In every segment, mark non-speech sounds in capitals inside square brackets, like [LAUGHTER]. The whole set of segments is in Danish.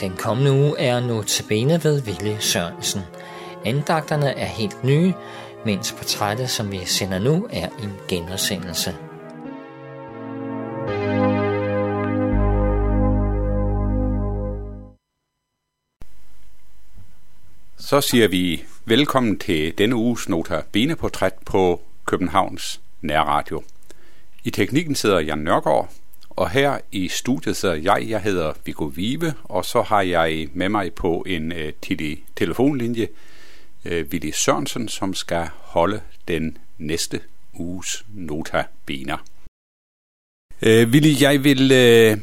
den kommende uge er nu tabene ved Ville Sørensen. Andagterne er helt nye, mens portrættet, som vi sender nu, er en genudsendelse. Så siger vi velkommen til denne uges Nota Bene-portræt på Københavns Nærradio. I teknikken sidder Jan Nørgaard, og her i studiet sidder jeg, jeg hedder Viggo Vive, og så har jeg med mig på en uh, telefonlinje uh, Willy Sørensen, som skal holde den næste uges Nota Bener. Uh, øh, Willy, jeg vil uh,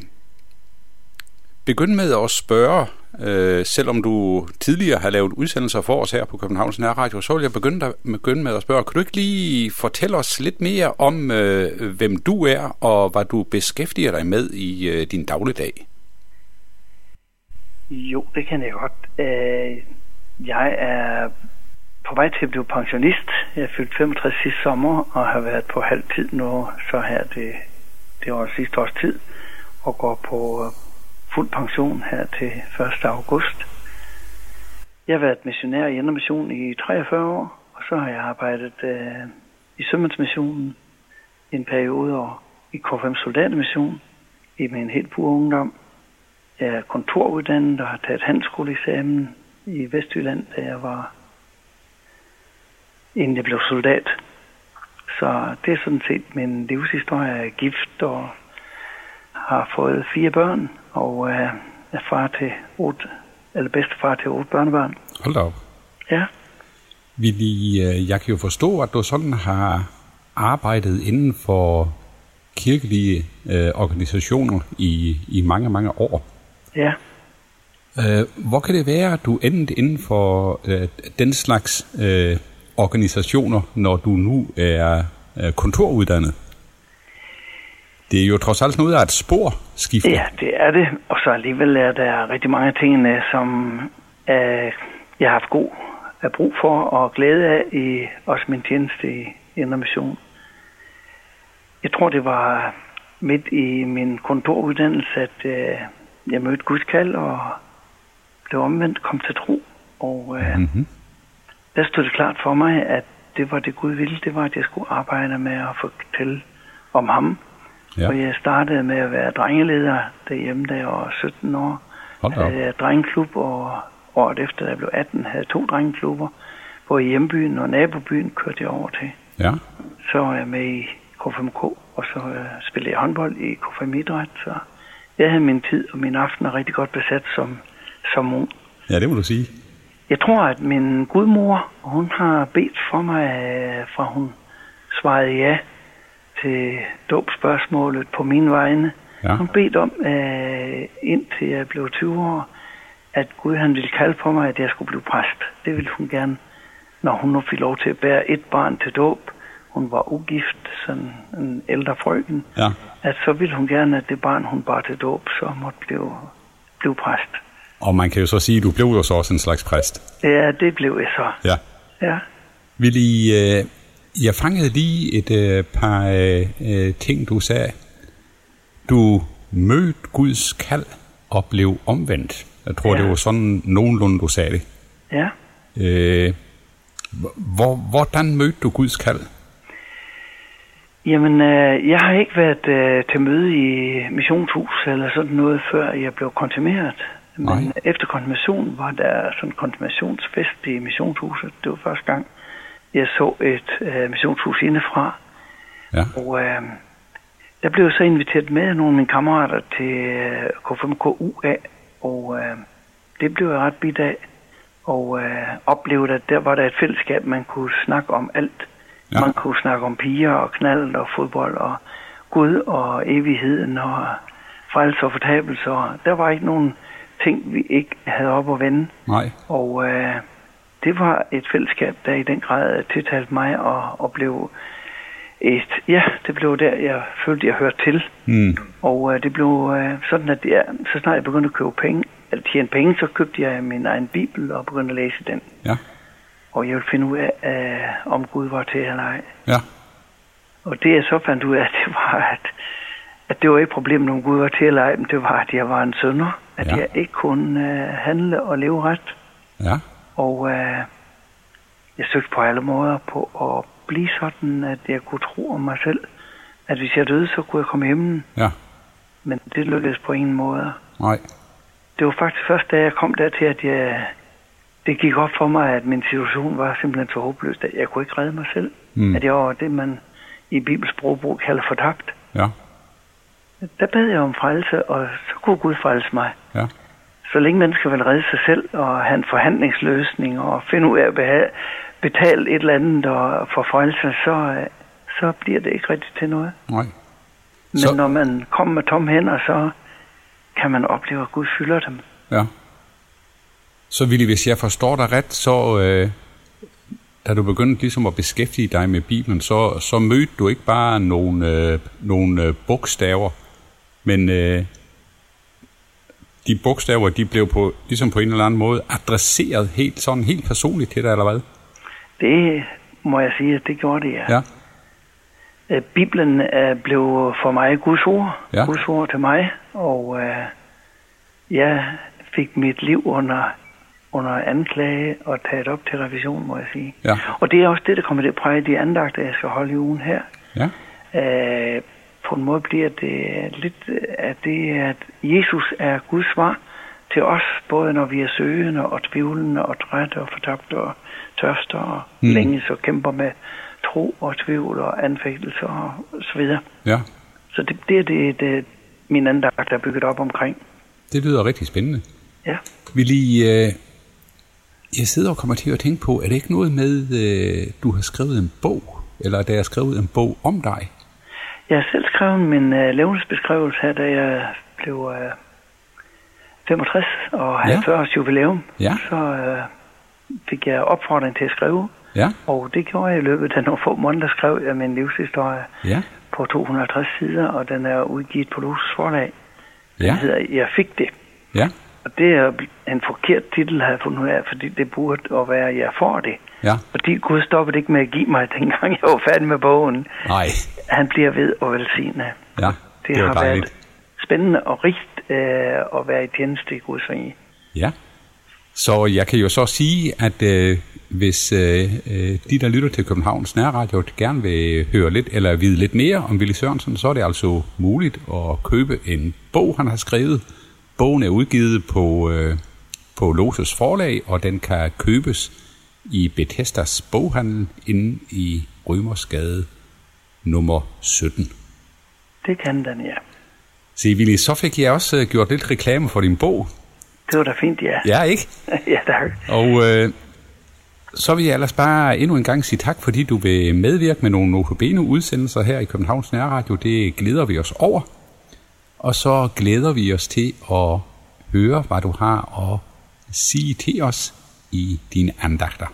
begynde med at spørge Øh, selvom du tidligere har lavet udsendelser for os her på Københavns Nærradio, så vil jeg begynde, der, begynde med at spørge, kan du ikke lige fortælle os lidt mere om, øh, hvem du er, og hvad du beskæftiger dig med i øh, din dagligdag? Jo, det kan jeg godt. Øh, jeg er på vej til at blive pensionist. Jeg er fyldt 65 sidste sommer og har været på halv tid nu, så her det, det var sidste års tid, og går på fuld pension her til 1. august. Jeg har været missionær i Mission i 43 år, og så har jeg arbejdet øh, i Sømandsmissionen en periode og i K5 Soldatermission i min helt pure ungdom. Jeg er kontoruddannet og har taget handelsskoleeksamen i Vestjylland, da jeg var inden jeg blev soldat. Så det er sådan set min livshistorie. Jeg er gift og har fået fire børn, og øh, er far til otte, eller far til otte børnebørn. Hold da op. Ja. Willy, øh, jeg kan jo forstå, at du sådan har arbejdet inden for kirkelige øh, organisationer i, i mange, mange år. Ja. Øh, hvor kan det være, at du endte inden for øh, den slags øh, organisationer, når du nu er øh, kontoruddannet? Det er jo trods alt noget af et spor skifte. Ja, det er det. Og så alligevel er der rigtig mange ting, som øh, jeg har haft god af brug for og glæde af i også min tjeneste i Indre Mission. Jeg tror, det var midt i min kontoruddannelse, at øh, jeg mødte Guds kald og blev omvendt, kom til tro. Og øh, mm-hmm. der stod det klart for mig, at det var det Gud ville, det var, at jeg skulle arbejde med at fortælle om ham Ja. Og jeg startede med at være drengeleder derhjemme, da jeg var 17 år. Havde jeg drengeklub, og året efter, da jeg blev 18, havde jeg to drengeklubber. Både i hjembyen og nabobyen kørte jeg over til. Ja. Så var jeg med i K5K, og så uh, spillede jeg håndbold i K5 Idræt. Så jeg havde min tid og min aften rigtig godt besat som, som ung. Ja, det må du sige. Jeg tror, at min gudmor, hun har bedt for mig, øh, fra hun svarede ja til dåbspørgsmålet på min vegne. Ja. Hun bedte om, øh, indtil jeg blev 20 år, at Gud han ville kalde på mig, at jeg skulle blive præst. Det ville hun gerne, når hun nu fik lov til at bære et barn til dåb. Hun var ugift, sådan en ældre frøken. Ja. At så ville hun gerne, at det barn, hun bar til dåb, så måtte blive, blive præst. Og man kan jo så sige, at du blev jo så også en slags præst. Ja, det blev jeg så. Ja. Ja. Vil I, øh, jeg fangede lige et øh, par øh, øh, ting, du sagde. Du mødte Guds kald og blev omvendt. Jeg tror, ja. det var sådan nogenlunde, du sagde det. Ja. Øh, hvor, hvordan mødte du Guds kald? Jamen, øh, jeg har ikke været øh, til møde i missionshus eller sådan noget, før jeg blev konfirmeret. Men Nej. efter konfirmation var der sådan en konfirmationsfest i missionshuset. Det var første gang jeg så et øh, missionshus indefra. Ja. Og øh, der blev jeg så inviteret med nogle af mine kammerater til øh, K5KUA, og øh, det blev jeg ret bidt af. Og øh, oplevede, at der var der et fællesskab, man kunne snakke om alt. Ja. Man kunne snakke om piger og knald og fodbold og Gud og evigheden og frelse og fortabelse. Og der var ikke nogen ting, vi ikke havde op at vende. Nej. Og øh, det var et fællesskab, der i den grad tiltalte mig og, og blev et, ja, det blev der, jeg følte, jeg hørte til. Mm. Og uh, det blev uh, sådan, at jeg, så snart jeg begyndte at købe penge, eller tjene penge, så købte jeg min egen bibel og begyndte at læse den. Ja. Og jeg ville finde ud af, uh, om Gud var til eller ej. Ja. Og det jeg så fandt ud af, [LAUGHS] det var, at at det var ikke problemet, om Gud var til eller ej, men det var, at jeg var en sønder. At Ja. jeg ikke kunne øh, handle og leve ret. Ja. Og øh, jeg søgte på alle måder på at blive sådan, at jeg kunne tro om mig selv. At hvis jeg døde, så kunne jeg komme hjem. Ja. Men det lykkedes på ingen måde. Nej. Det var faktisk først, da jeg kom dertil, at jeg, det gik op for mig, at min situation var simpelthen så håbløs, at jeg kunne ikke redde mig selv. Mm. At jeg var det, man i Bibels sprogbrug kalder fortabt. Ja. Der bad jeg om frelse, og så kunne Gud frelse mig. Ja. Så længe mennesker vil redde sig selv og have en forhandlingsløsning og finde ud af at betale et eller andet og få frelse, så, øh, så bliver det ikke rigtigt til noget. Nej. Men Så- når man kommer med tomme hænder, så kan man opleve, at Gud fylder dem. Ja. Så Willy, hvis jeg forstår dig ret, så øh, da du begyndte ligesom at beskæftige dig med Bibelen, så, så mødte du ikke bare nogle, øh, nogle øh, bogstaver, men øh, de bogstaver, de blev på, ligesom på en eller anden måde adresseret helt sådan helt personligt til dig, eller hvad? Det må jeg sige, at det gjorde det, ja. Ja. Øh, Bibelen øh, blev for mig Guds ord. Ja. Guds ord til mig. Og øh, jeg fik mit liv under, under anklage og taget op til revision, må jeg sige. Ja. Og det er også det, der kommer til at præge de andagter, jeg skal holde i ugen her. Ja. Øh, på en måde bliver det lidt af det, at Jesus er Guds svar til os, både når vi er søgende og tvivlende og trætte og fortabte og tørste og Mm. mm. længe så kæmper med tro og tvivl og anfægtelser og så videre. Ja. Så det, det er det, det min andagt er bygget op omkring. Det lyder rigtig spændende. Ja. Willy, øh, jeg sidder og kommer til at tænke på, er det ikke noget med, øh, du har skrevet en bog, eller der er skrevet en bog om dig? Jeg har selv skrevet min uh, levnedsbeskrivelse her, da jeg blev uh, 65 og havde Ja. 40 års jubilæum. Ja. Så uh, fik jeg opfordring til at skrive, Ja, og det gjorde jeg i løbet af nogle få måneder, skrev jeg min livshistorie ja, på 250 sider, og den er udgivet på Luses forlag. ja, Den hedder Jeg fik det. ja, Og det er en forkert titel, har jeg fundet ud af, fordi det burde at være, Jeg får det. ja. Fordi Gud stoppede ikke med at give mig, [LAUGHS] dengang jeg var færdig med bogen. Nej, Han bliver ved og velsigne. ja, Det, det har dejligt. været spændende og rigt øh, at være i tjeneste i Guds rige. Ja. Så jeg kan jo så sige, at øh, hvis øh, øh, de, der lytter til Københavns Nærradio, gerne vil høre lidt eller vide lidt mere om Willy Sørensen, så er det altså muligt at købe en bog, han har skrevet. Bogen er udgivet på, øh, på Loses forlag, og den kan købes i Bethesdas boghandel inde i Rømersgade nummer 17. Det kan den, ja. Se, Willy, så fik jeg også øh, gjort lidt reklame for din bog. Det var da fint, ja. Ja, ikke? [LAUGHS] ja, tak. Og øh, så vil jeg ellers bare endnu en gang sige tak, fordi du vil medvirke med nogle Notabene udsendelser her i Københavns Nærradio. Det glæder vi os over. Og så glæder vi os til at høre, hvad du har at sige til os i dine andagter.